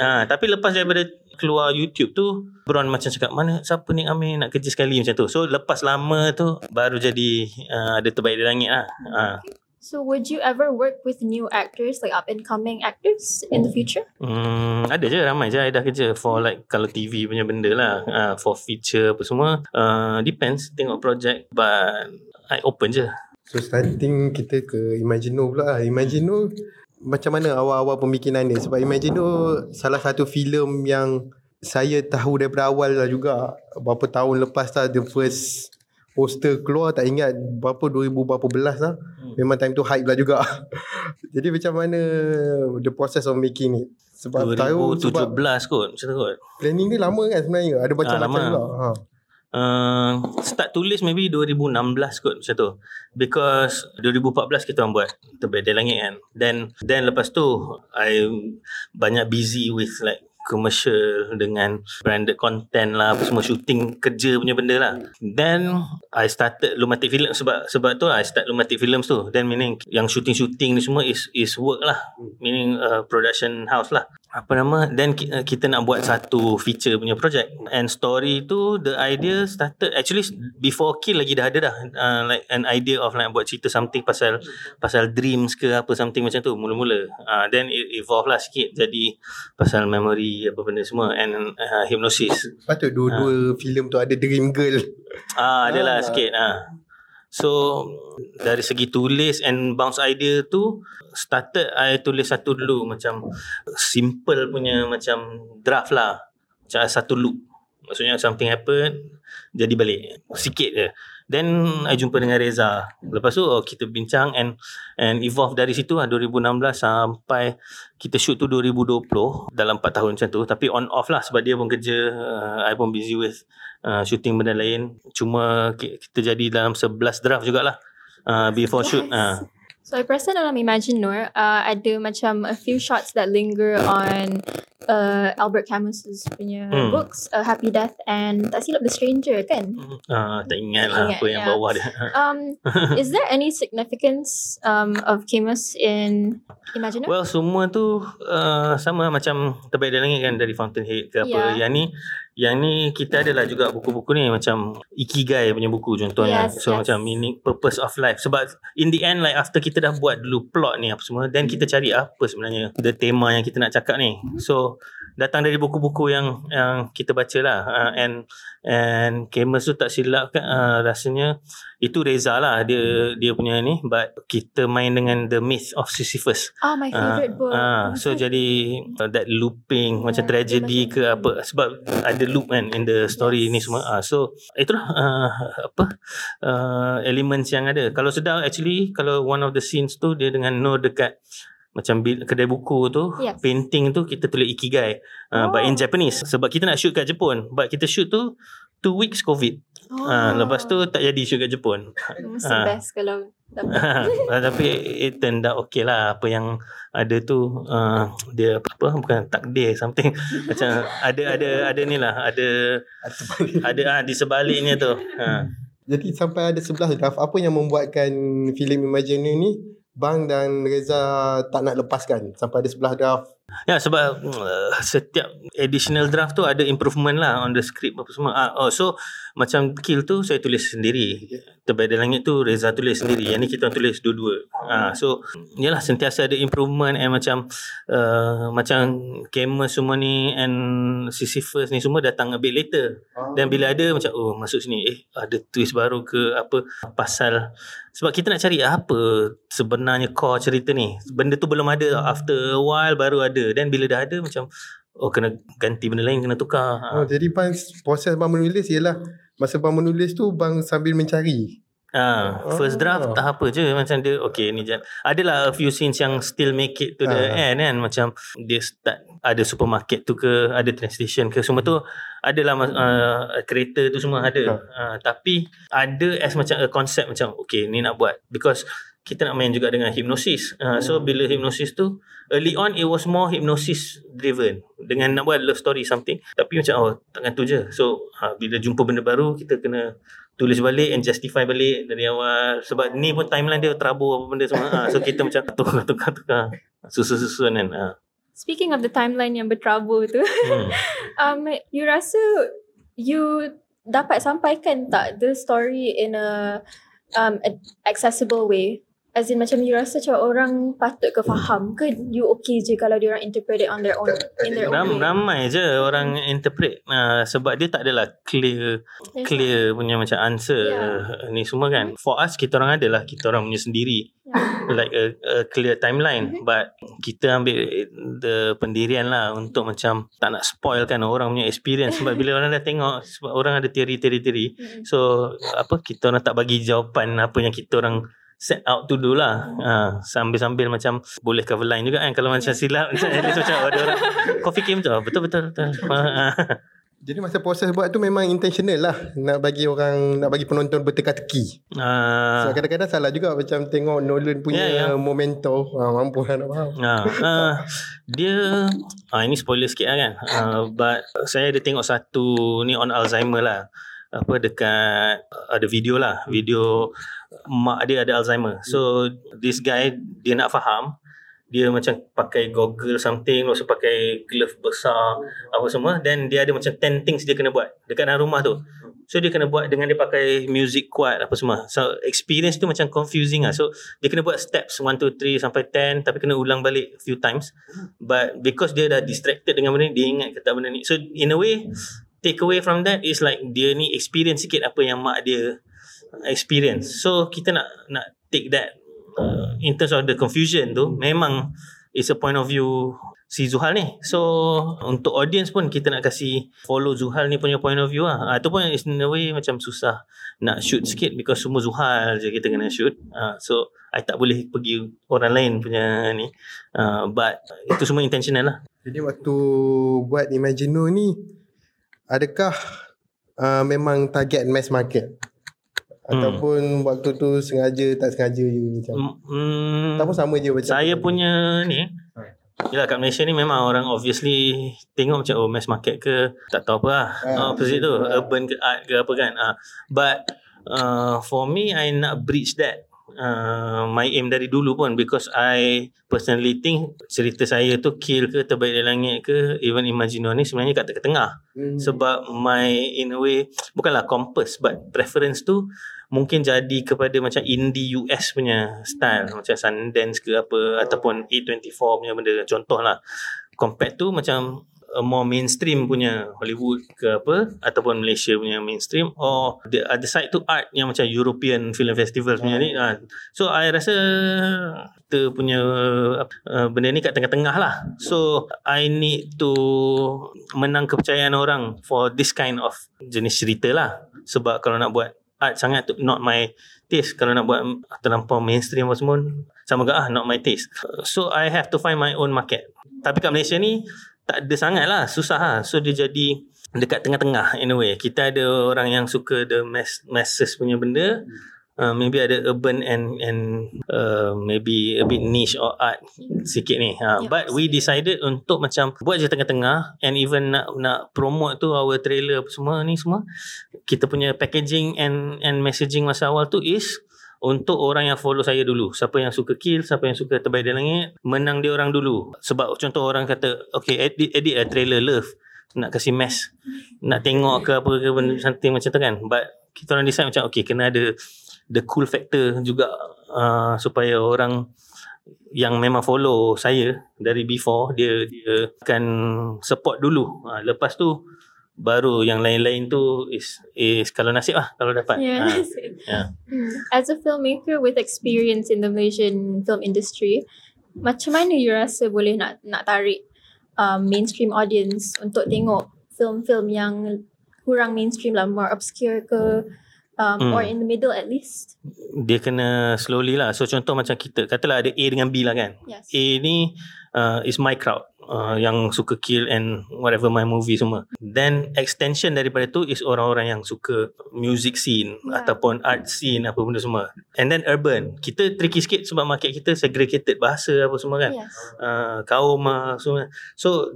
uh, tapi lepas daripada keluar YouTube tu Bron macam cakap mana siapa ni Amir? Nak kerja sekali macam tu. So lepas lama tu baru jadi uh, ada terbaik di langit lah. Uh, So would you ever work with new actors like up and coming actors in the future? Hmm, ada je ramai je. I dah kerja for like kalau TV punya benda lah. Uh, for feature apa semua. Uh, depends tengok project but I open je So starting kita ke Imagino pula. Lah. Imagino macam mana awal-awal pembikinan dia? Sebab Imagino salah satu filem yang saya tahu daripada awal lah juga. Berapa tahun lepas lah the first poster keluar tak ingat berapa 2000 berapa belas lah. Memang time tu hype lah juga. [LAUGHS] Jadi macam mana the process of making it? Sebab tahu 2017 sebab kot macam tu kot. Planning ni lama kan sebenarnya? Ada macam-macam lama. juga. Ha. Uh, start tulis maybe 2016 kot macam tu. Because 2014 kita buat terbaik dari langit kan. Then then lepas tu I banyak busy with like commercial dengan branded content lah apa semua shooting kerja punya benda lah. Then I started Lumatic Film sebab sebab tu I start Lumatic Films tu. Then meaning yang shooting-shooting ni semua is is work lah. Meaning uh, production house lah. Apa nama? Then uh, kita nak buat satu feature punya project. And story tu the idea started actually before kill lagi dah ada dah. Uh, like an idea of like buat cerita something pasal pasal dreams ke apa something macam tu mula-mula. Uh, then it evolve lah sikit jadi pasal memory apa benda semua and uh, hypnosis patut dua-dua filem tu ada Dream Girl Ah, adalah Ah. sikit ah. So dari segi tulis and bounce idea tu started I tulis satu dulu macam simple punya macam draft lah. Macam satu loop. Maksudnya something happen jadi balik. Sikit je. Then I jumpa dengan Reza. Lepas tu oh, kita bincang and and evolve dari situ lah 2016 sampai kita shoot tu 2020 dalam 4 tahun macam tu tapi on off lah sebab dia pun kerja uh, I pun busy with uh, shooting benda lain cuma ki- kita jadi dalam 11 draft jugalah uh, before shoot uh. So I perasan dalam Imagine Nur uh, ada macam a few shots that linger on uh, Albert Camus's punya Hmm. books uh, Happy Death and tak silap The Stranger kan. Ah, tak ingat lah Ingat, apa yang ya. bawah dia. [LAUGHS] Um, is there any significance um, of Camus in Imagine Nur? Well semua tu uh, sama macam terbaik dari langit kan dari Fountainhead ke apa. Yeah. Yang ni yang ni kita adalah juga buku-buku ni macam Ikigai punya buku contohnya. Yes, so yes. macam meaning purpose of life. Sebab in the end like after kita dah buat dulu plot ni apa semua then kita cari apa sebenarnya the tema yang kita nak cakap ni. So datang dari buku-buku yang yang kita baca lah uh, and and Camus tu tak silap kan uh, rasanya itu Reza lah dia dia punya ni but kita main dengan the myth of Sisyphus Oh, my favorite book. Ah, so [LAUGHS] jadi uh, that looping Yeah, macam tragedy ke apa sebab ada loop kan in the story Yes. ni semua. Ah, so itulah uh, apa uh, elements yang ada. Kalau sedar actually kalau one of the scenes tu dia dengan Nur dekat macam kedai buku tu Yes. painting tu kita tulis ikigai uh, but in Oh. Japanese sebab kita nak shoot kat Jepun but kita shoot tu two weeks covid Oh. Ah, lepas tu tak jadi shoot kat Jepun Mesti ah. best kalau. [LAUGHS] Ah, tapi it turned out okay lah apa yang ada tu uh, dia apa bukan takdir something [LAUGHS] macam ada ada ada ni lah ada ada ah di sebaliknya tu ha. Jadi sampai ada 11 draft apa yang membuatkan filem Imagine ni Bang dan Reza tak nak lepaskan sampai ada 11 draft. ya sebab uh, setiap additional draft tu ada improvement lah on the script apa semua ah, oh so macam kill tu saya tulis sendiri. Terbaik dari langit tu Reza tulis sendiri. Yang ni kita tulis dua-dua. Ah, so yalah sentiasa ada improvement and macam uh, macam Camus semua ni and Sisyphus ni semua datang a bit later. Dan bila ada macam oh masuk sini eh ada twist baru ke apa pasal sebab kita nak cari apa sebenarnya core cerita ni. Benda tu belum ada. After a while baru ada. Dan bila dah ada macam oh kena ganti benda lain kena tukar. Oh, Ha. jadi bang proses bang menulis ialah masa bang menulis tu bang sambil mencari. Ha, first draft Oh. tak apa je macam dia okay ni jap. Adalah a few scenes yang still make it to the Ah. end kan macam dia start ada supermarket tu ke ada train station ke semua tu adalah uh, kereta tu semua ada uh, tapi ada as macam a concept macam okay ni nak buat because kita nak main juga dengan hypnosis uh, so bila hypnosis tu early on it was more hypnosis driven dengan nak buat love story something tapi macam oh takkan tu je so uh, bila jumpa benda baru kita kena tulis balik and justify balik dari awal sebab ni pun timeline dia terabur apa benda semua ha, so kita macam tukar tukar tukar susun-susun kan ha. Speaking of the timeline yang berterabur tu, hmm. [LAUGHS] um, you rasa you dapat sampaikan tak the story in a um a- accessible way? As in macam you rasa macam orang patut ke faham ke you okay je kalau dia orang interpret it on their own in their Ram, own way? ramai je orang interpret uh, sebab dia tak adalah clear Yes. clear punya macam answer Yeah. ni semua kan for us kita orang adalah kita orang punya sendiri Yeah. like a, a clear timeline Mhm. but kita ambil the pendirian lah untuk macam tak nak spoil kan orang punya experience sebab bila orang dah tengok sebab orang ada teori-teori-teori Mm-mm. So apa kita orang tak bagi jawapan apa yang kita orang set out to do lah. Ha, sambil-sambil macam boleh cover line juga kan kalau macam silap macam at least macam ada orang kau fikir macam oh, betul betul betul. Ha, Jadi masa proses buat tu memang intentional lah nak bagi orang nak bagi penonton berteka-teki. ha, So kadang-kadang salah juga macam tengok Nolan punya Ya, ya. momento. Ha, mampu lah nak faham. Ha, uh, dia ah ini spoiler sikit lah kan. Uh, but saya ada tengok satu ni on Alzheimer lah. Apa dekat ada video lah, video mak dia ada Alzheimer. So this guy dia nak faham dia macam pakai goggle something lepas pakai glove besar apa semua. Then dia ada macam 10 things dia kena buat dekat dalam rumah tu. So dia kena buat dengan dia pakai music kuat apa semua. So experience tu macam confusing lah. So dia kena buat steps 1 2 3 sampai 10 tapi kena ulang balik few times. But because dia dah distracted dengan benda ni dia ingat kata benda ni. So in a way take away from that is like dia ni experience sikit apa yang mak dia experience. So kita nak nak take that uh, in terms of the confusion tu memang it's a point of view si Zuhal ni. So untuk audience pun kita nak kasih follow Zuhal ni punya point of view lah. Uh, tu pun is in a way macam susah nak shoot sikit because semua Zuhal je kita kena shoot. Uh, so I tak boleh pergi orang lain punya ni. Uh, but itu semua intentional lah. Jadi waktu buat Imagino ni adakah uh, memang target mass market? Ataupun waktu tu sengaja tak sengaja je macam. Hmm, Ataupun sama je macam. saya punya ni Yelah kat Malaysia ni memang orang obviously tengok macam oh mass market ke tak tahu apa lah. Ah, opposite tu urban ke art ke apa kan. Uh, but uh, for me I nak bridge that uh, my aim dari dulu pun because I personally think cerita saya tu kill ke terbaik dari langit ke even Imagino ni sebenarnya kat tengah-tengah. Hmm. sebab my in a way bukanlah compass but preference tu mungkin jadi kepada macam indie US punya style. Macam Sundance ke apa ataupun A24 punya benda. Contoh lah compared tu macam a more mainstream punya Hollywood ke apa ataupun Malaysia punya mainstream or the other side tu art yang macam European Film Festival punya ni ha. so I rasa kita punya uh, benda ni kat tengah-tengah lah. So I need to menang kepercayaan orang for this kind of jenis cerita lah. Sebab kalau nak buat art sangat tu not my taste. Kalau nak buat terlampau mainstream apa semua sama juga ah not my taste. So I have to find my own market. Tapi kat Malaysia ni tak ada sangat lah susah lah. So dia jadi dekat tengah-tengah in a way. Kita ada orang yang suka the mass, masses punya benda. Uh, maybe ada urban and and uh, maybe a bit niche or art sikit ni. Uh, Yeah. but we decided untuk macam buat je tengah-tengah and even nak nak promote tu our trailer apa semua ni semua. Kita punya packaging and and messaging masa awal tu is untuk orang yang follow saya dulu. Siapa yang suka kill, siapa yang suka terbaik di langit, menang dia orang dulu. Sebab contoh orang kata, okay, edit, edit a trailer love. Nak kasih mess. Nak tengok ke apa ke benda macam tu kan. But kita orang decide macam, okay, kena ada the cool factor juga uh, supaya orang yang memang follow saya dari before dia dia akan support dulu. Uh, lepas tu baru yang lain-lain tu is is kalau nasib lah kalau dapat. Yeah. Ah, yeah. Hmm. As a filmmaker with experience in the Malaysian film industry, macam mana you rasa boleh nak nak tarik um, mainstream audience untuk tengok film-film yang kurang mainstream lah, more obscure ke um, Hmm. or in the middle at least? dia kena slowly lah. So contoh macam kita, katalah ada A dengan B lah kan. Yes. A ni uh, is my crowd. Uh, yang suka kill and whatever my movie semua. Then extension daripada tu is orang-orang yang suka music scene Yeah. ataupun art scene apa benda semua. And then urban. Kita tricky sikit sebab market kita segregated bahasa apa semua kan. Yes. uh, kaum uh, semua. So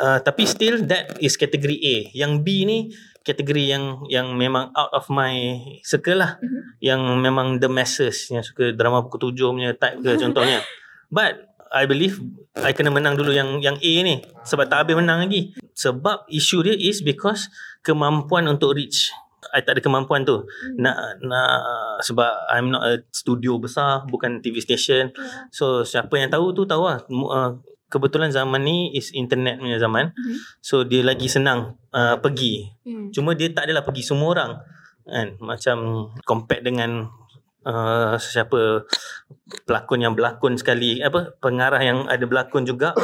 uh, tapi still that is kategori A. Yang B ni kategori yang yang memang out of my circle lah. Mhm. Yang memang the masses yang suka drama pukul tujuh punya type ke contohnya. [LAUGHS] But I believe I kena menang dulu yang yang A ni sebab tak habis menang lagi. Sebab isu dia is because kemampuan untuk reach I tak ada kemampuan tu. Nak nak sebab I'm not a studio besar, bukan TV station. Yeah. So siapa yang tahu tu tahu lah. Uh, kebetulan zaman ni is internet punya zaman. Mhm. So dia lagi senang uh, pergi. Hmm. Cuma dia tak adalah pergi semua orang. Kan? Macam compare dengan uh, siapa pelakon yang berlakon sekali apa pengarah yang ada berlakon juga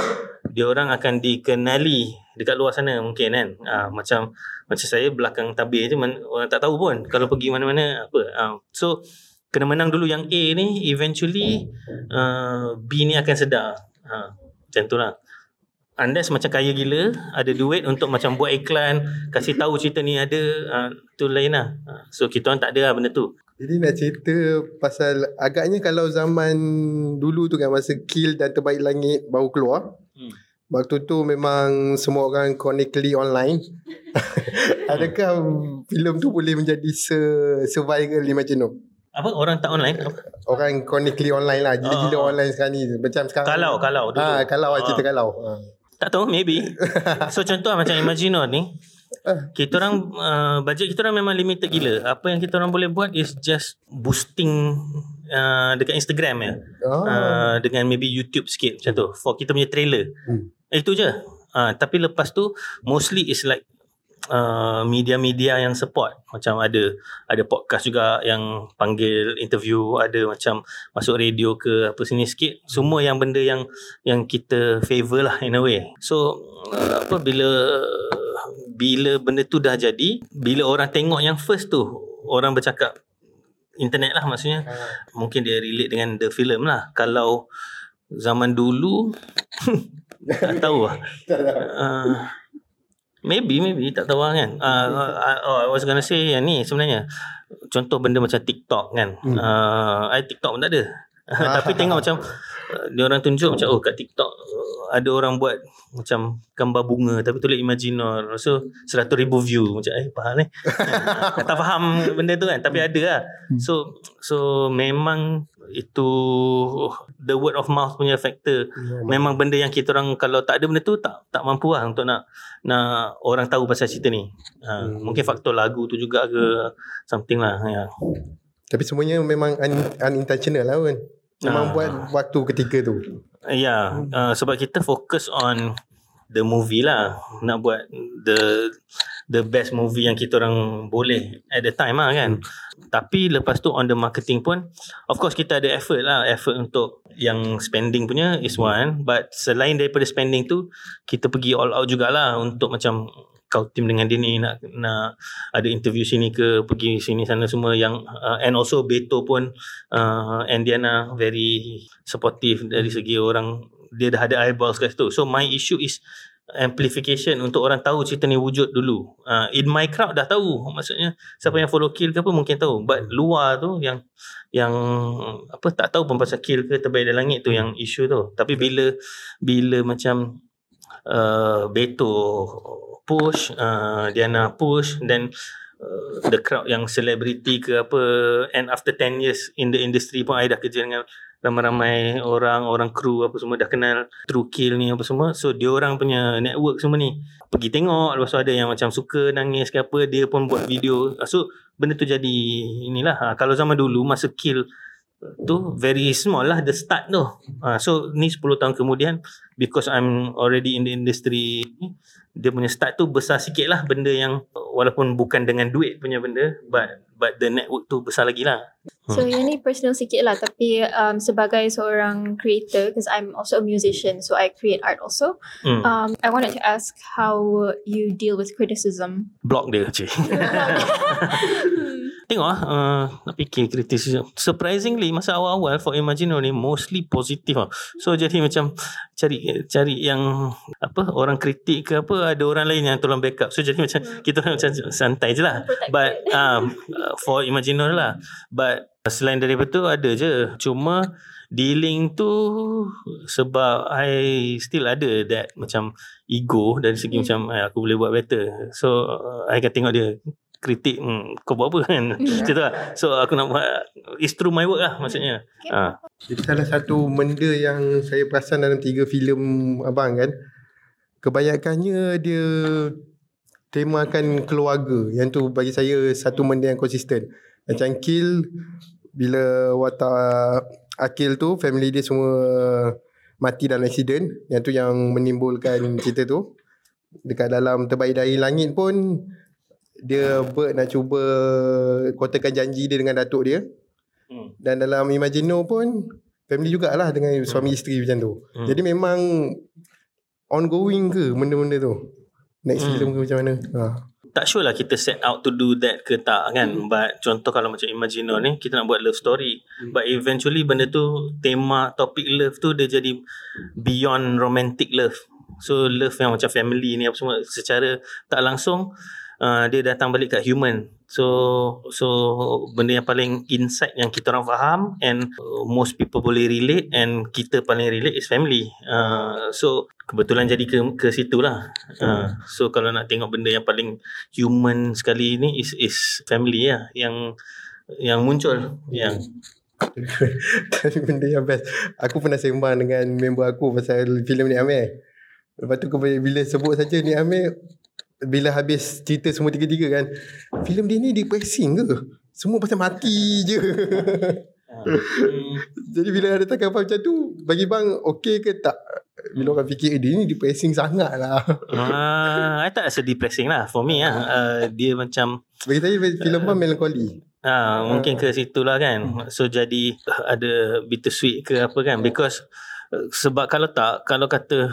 dia orang akan dikenali dekat luar sana mungkin kan. Uh, macam macam saya belakang tabir je man, orang tak tahu pun kalau pergi mana-mana apa uh, so kena menang dulu yang A ni eventually uh, B ni akan sedar. Uh, macam tu lah. Unless macam kaya gila Ada duit untuk macam buat iklan Kasih tahu cerita ni ada uh, Tu lain lah. Uh, So kita orang tak ada lah benda tu Jadi nak cerita pasal agaknya kalau zaman dulu tu kan masa Kill dan Terbaik Langit baru keluar. Hmm. Waktu tu memang semua orang chronically online. [LAUGHS] Adakah filem tu boleh menjadi se ni macam tu? Apa orang tak online? Orang chronically online lah. Gila-gila Ah. online sekarang ni. Macam sekarang. Kalau kalau dulu Ah, kalau Ah. cerita kalau. Ah. Tak tahu maybe [LAUGHS] So contoh lah macam Imagino ni Kita orang uh, Budget kita orang memang limited gila. Apa yang kita orang boleh buat Is just boosting uh, Dekat Instagram ya. Ah. uh, Dengan maybe YouTube sikit Macam tu. For kita punya trailer. Hmm. eh, Itu je. Uh, Tapi lepas tu Mostly is like uh, Media-media yang support. Macam ada Ada podcast juga Yang panggil interview Ada macam Masuk radio ke Apa sini sikit. Semua yang benda yang Yang kita favor lah In a way. So uh, Apa bila Bila benda tu dah jadi Bila orang tengok yang first tu Orang bercakap Internet lah maksudnya Mungkin dia relate dengan the film lah Kalau Zaman dulu [LAUGHS] Tak tahu lah uh, Maybe, maybe. Tak tahu lah kan. Uh, uh, oh, I was gonna say yang ni sebenarnya. Contoh benda macam TikTok kan. Hmm. Uh, I TikTok pun tak ada. [LAUGHS] Tapi [LAUGHS] tengok macam uh, dia orang tunjuk macam oh kat TikTok uh, ada orang buat macam gambar bunga tapi tulis Imaginor. So 100 ribu view macam eh faham ni. [LAUGHS] tak faham benda tu kan tapi ada lah. So so memang itu the word of mouth punya factor. Memang benda yang kita orang kalau tak ada benda tu tak tak mampu lah untuk nak nak orang tahu pasal cerita ni. Ha, Hmm. mungkin faktor lagu tu juga ke something lah ya. Tapi semuanya memang un, unintentional lah kan. Memang Ah. buat waktu ketika tu. Ya, uh, sebab kita fokus on the movie lah. Nak buat the the best movie yang kita orang boleh at the time lah kan. Tapi lepas tu on the marketing pun of course kita ada effort lah. Effort untuk yang spending punya is one. But selain daripada spending tu kita pergi all out jugalah untuk macam kau team dengan dia ni nak nak ada interview sini ke pergi sini sana semua yang uh, and also Beto pun uh, and Diana very supportive dari segi orang dia dah ada eyeballs kat situ. So my issue is amplification untuk orang tahu cerita ni wujud dulu. Uh, in my crowd dah tahu. Maksudnya siapa yang follow kill ke apa mungkin tahu. But luar tu yang yang apa tak tahu pun pasal kill ke terbaik dari langit tu yang isu tu. Tapi bila bila macam uh, Beto push, uh, Diana push then uh, the crowd yang celebrity ke apa and after 10 years in the industry pun I dah kerja dengan ramai-ramai orang, orang kru apa semua dah kenal True Kill ni apa semua. So dia orang punya network semua ni pergi tengok lepas tu ada yang macam suka nangis ke apa dia pun buat video. So benda tu jadi inilah. Ha, kalau zaman dulu masa Kill tu very small lah the start tu. Ha, so ni 10 tahun kemudian because I'm already in the industry ni dia punya start tu besar sikit lah benda yang walaupun bukan dengan duit punya benda but but the network tu besar lagi lah. So yang ni personal sikit lah tapi um, sebagai seorang creator because I'm also a musician so I create art also. Hmm. Um, I wanted to ask how you deal with criticism. Block dia cik. [LAUGHS] Tengok lah uh, Nak fikir criticism Surprisingly Masa awal-awal For Imagino ni Mostly positif lah So jadi macam Cari cari yang Apa Orang kritik ke apa Ada orang lain yang tolong backup. So jadi macam Kita orang macam santai je lah. But [LAUGHS] um, uh, For Imagino lah. But Selain daripada tu Ada je. Cuma Dealing tu Sebab I Still ada that Macam Ego Dari segi macam eh, Aku boleh buat better. So uh, I akan tengok dia kritik hmm, kau buat apa [LAUGHS] kan? Macam tu lah. So aku nak buat it's through my work lah maksudnya. Ha. Jadi salah satu benda yang saya perasan dalam tiga filem abang kan kebanyakannya dia temakan keluarga. Yang tu bagi saya satu benda yang konsisten. Macam Kill bila watak Akil tu family dia semua mati dalam accident. Yang tu yang menimbulkan cerita tu. Dekat dalam terbaik dari langit pun dia Bert nak cuba kotakan janji dia dengan datuk dia hmm. dan dalam Imagino pun family jugalah dengan suami isteri macam tu. Hmm. Jadi memang ongoing ke benda-benda tu? Next Hmm. film ke macam mana? Ha. tak sure lah kita set out to do that ke tak kan but contoh kalau macam Imagino ni kita nak buat love story but eventually benda tu tema topik love tu dia jadi beyond romantic love so love yang macam family ni apa semua secara tak langsung uh, dia datang balik kat human so so benda yang paling insight yang kita orang faham and uh, most people boleh relate and kita paling relate is family uh, so kebetulan jadi ke ke situ lah uh, so kalau nak tengok benda yang paling human sekali ni is is family lah yang yang muncul yang Tapi benda yang best. Aku pernah sembang dengan member aku pasal filem ni Amir. Lepas tu bila sebut saja ni Amir bila habis cerita semua tiga-tiga kan. filem dia ni depressing ke? Semua pasal mati je. hmm, Jadi bila ada tanggapan macam tu bagi bang okey ke tak? Bila orang fikir eh, dia ni depressing sangat lah. uh, I tak rasa depressing lah for me lah uh, dia macam Bagi saya filem bang melancholy. Ah, mungkin ke situ lah kan. So jadi ada bittersweet ke apa kan because sebab kalau tak kalau kata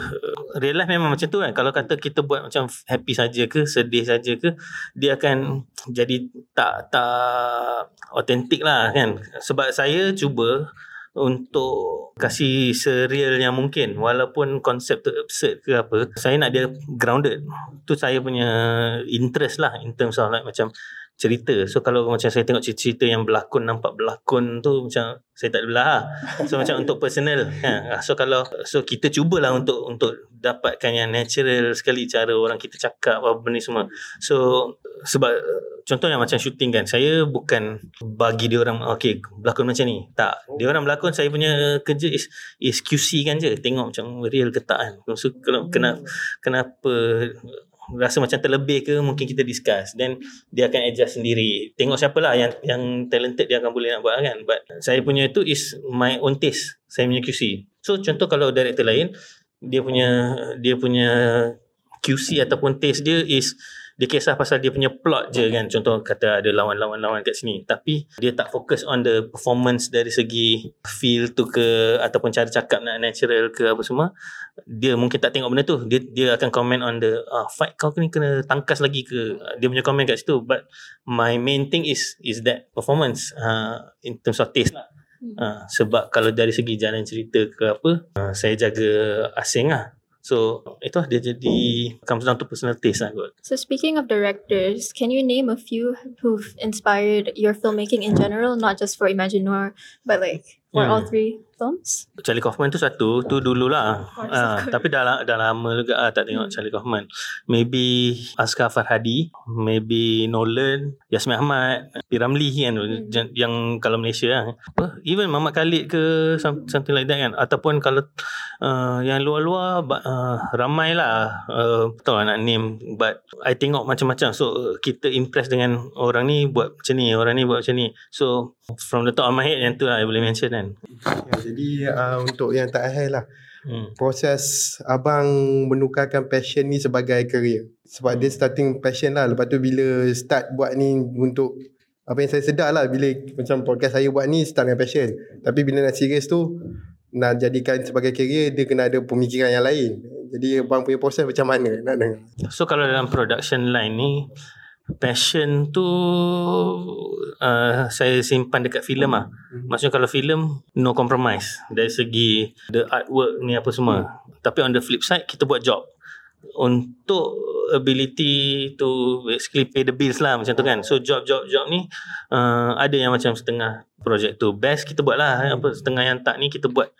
real life memang macam tu kan. Kalau kata kita buat macam happy saja ke sedih saja ke dia akan jadi tak tak autentik lah kan. Sebab saya cuba untuk kasih sereal yang mungkin. Walaupun konsep tu absurd ke apa saya nak dia grounded. Tu saya punya interest lah in terms of like macam cerita. So kalau macam saya tengok cerita-cerita yang berlakon nampak berlakon tu macam saya tak belah lah. so macam untuk personal kan so kalau so kita cubalah untuk untuk dapatkan yang natural sekali cara orang kita cakap apa benda semua. So sebab contohnya macam shooting kan saya bukan bagi dia orang okay berlakon macam ni. Tak. Dia orang berlakon saya punya kerja is is QC kan je. Tengok macam real ke tak kan. So kalau kena kenapa rasa macam terlebih ke mungkin kita discuss. Then dia akan adjust sendiri. Tengok siapa lah yang yang talented dia akan boleh nak buat kan. But saya punya tu is my own taste. Saya punya QC so contoh kalau director lain dia punya dia punya QC ataupun taste dia is dia kisah pasal dia punya plot je kan. Contoh kata ada lawan-lawan-lawan kat sini. Tapi dia tak fokus on the performance dari segi feel tu ke ataupun cara cakap nak natural ke apa semua. Dia mungkin tak tengok benda tu. Dia dia akan comment on the uh, fight kau ni kena tangkas lagi ke? Dia punya comment kat situ. But my main thing is is that performance uh, in terms of taste lah. Uh, sebab kalau dari segi jalan cerita ke apa uh, saya jaga asing lah So itu lah dia jadi comes down to personal taste lah kot. So speaking of directors, can you name a few who've inspired your filmmaking in general, not just for Imaginor, but like for Hmm. all three films? Charlie Kaufman tu satu, tu dululah. Ah, course. tapi dah, dah lama juga ah, tak tengok Hmm. Charlie Kaufman. Maybe Askar Farhadi, maybe Nolan, Yasmin Ahmad, P. Ramlee kan Hmm. yang, yang kalau Malaysia lah. Apa? Even Muhammad Khalid ke some- something like that kan. Ataupun kalau uh, yang luar-luar uh, ramai lah. Uh, tahu lah nak name but I tengok macam-macam. So kita impress dengan orang ni buat macam ni, orang ni buat macam ni. So from the top of my head yang tu lah I boleh mention kan. Ya, jadi uh, untuk yang tak akhir lah. Hmm. proses abang menukarkan passion ni sebagai career. Sebab dia starting passion lah. Lepas tu bila start buat ni untuk apa yang saya sedar lah bila macam podcast saya buat ni start dengan passion. Tapi bila nak serius tu nak jadikan sebagai career dia kena ada pemikiran yang lain. Jadi abang punya proses macam mana? Nak dengar. So kalau dalam production line ni passion tu uh, saya simpan dekat filem lah. Maksudnya kalau filem no compromise. Dari segi the artwork ni apa semua. Tapi on the flip side kita buat job. Untuk ability to basically pay the bills lah macam tu kan. So job job job ni uh, ada yang macam setengah projek tu. Best kita buat lah. Apa setengah yang tak ni kita buat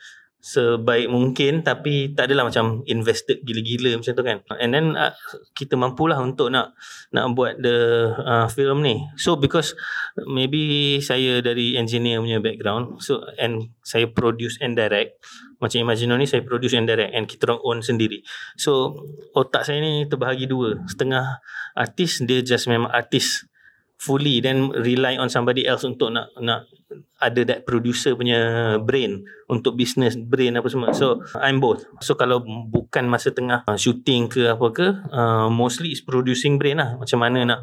sebaik mungkin tapi tak adalah macam invested gila-gila macam tu kan. And then uh, kita mampulah untuk nak nak buat the uh, film ni. So because maybe saya dari engineer punya background so and saya produce and direct macam Imagino ni saya produce and direct and kita orang own sendiri. So otak saya ni terbahagi dua. Setengah artis dia just memang artis fully then rely on somebody else untuk nak nak ada that producer punya brain untuk business brain apa semua. So I'm both. So kalau bukan masa tengah uh, shooting ke apa ke uh, mostly is producing brain lah. Macam mana nak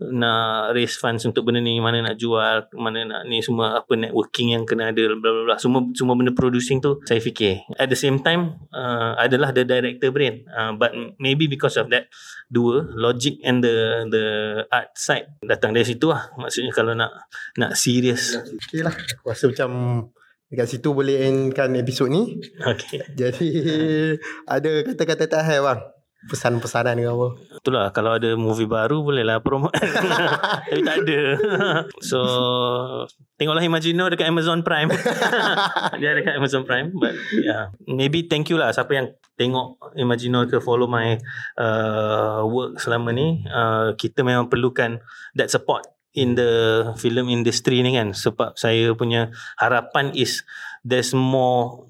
nak raise funds untuk benda ni mana nak jual mana nak ni semua apa networking yang kena ada bla bla bla. Semua semua benda producing tu saya fikir. At the same time uh, adalah the director brain. Uh, but maybe because of that dua logic and the the art side datang dari situ lah. Maksudnya kalau nak nak serius Okay lah Aku rasa macam Dekat situ boleh endkan episod ni okay [LAUGHS] Jadi Ada kata-kata tak akhir bang Pesan-pesanan ke apa Itulah kalau ada movie baru bolehlah promote. [LAUGHS] Tapi tak ada. [LAUGHS] so tengoklah Imagino dekat Amazon Prime. Dia ada dekat Amazon Prime but yeah. Maybe thank you lah siapa yang tengok Imagino ke follow my uh, work selama ni. Uh, kita memang perlukan that support in the film industry ni kan. Sebab saya punya harapan is there's more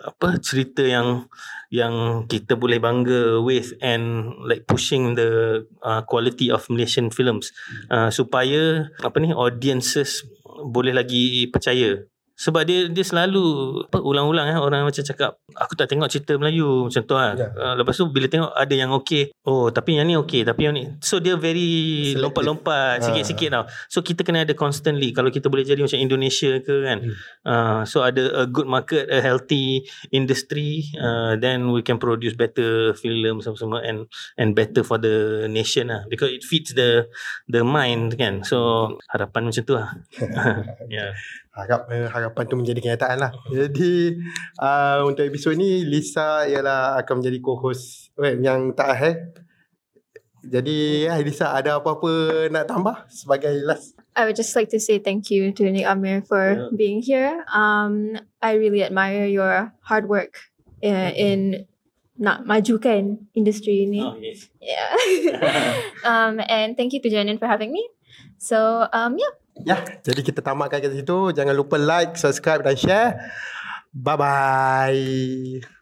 apa cerita yang yang kita boleh bangga with and like pushing the uh, quality of Malaysian films. Uh, supaya apa ni audiences boleh lagi percaya sebab dia dia selalu apa ulang-ulang eh orang macam cakap aku tak tengok cerita Melayu macam tu lah. Ya. Uh, lepas tu bila tengok ada yang okey, oh tapi yang ni okey, tapi yang ni. So dia very Selective. lompat-lompat Ah. sikit-sikit tau. So kita kena ada constantly kalau kita boleh jadi macam Indonesia ke kan. Hmm. Uh, so ada a good market, a healthy industry, uh, then we can produce better films semua and and better for the nation lah because it feeds the the mind kan. So harapan macam tu lah. [LAUGHS] [LAUGHS] yeah. Harap eh, harapan tu menjadi kenyataan lah. [LAUGHS] Jadi uh, untuk episod ni Lisa ialah akan menjadi co-host well, yang tak eh. Jadi ya, Lisa ada apa-apa nak tambah sebagai last? I would just like to say thank you to Nick Amir for Yeah. being here. Um, I really admire your hard work uh, in nak majukan industri ni. Oh, yes. Yeah. [LAUGHS] um, and thank you to Janin for having me. So um, yeah. Ya, jadi kita tamatkan kat situ. Jangan lupa like, subscribe dan share. Bye-bye.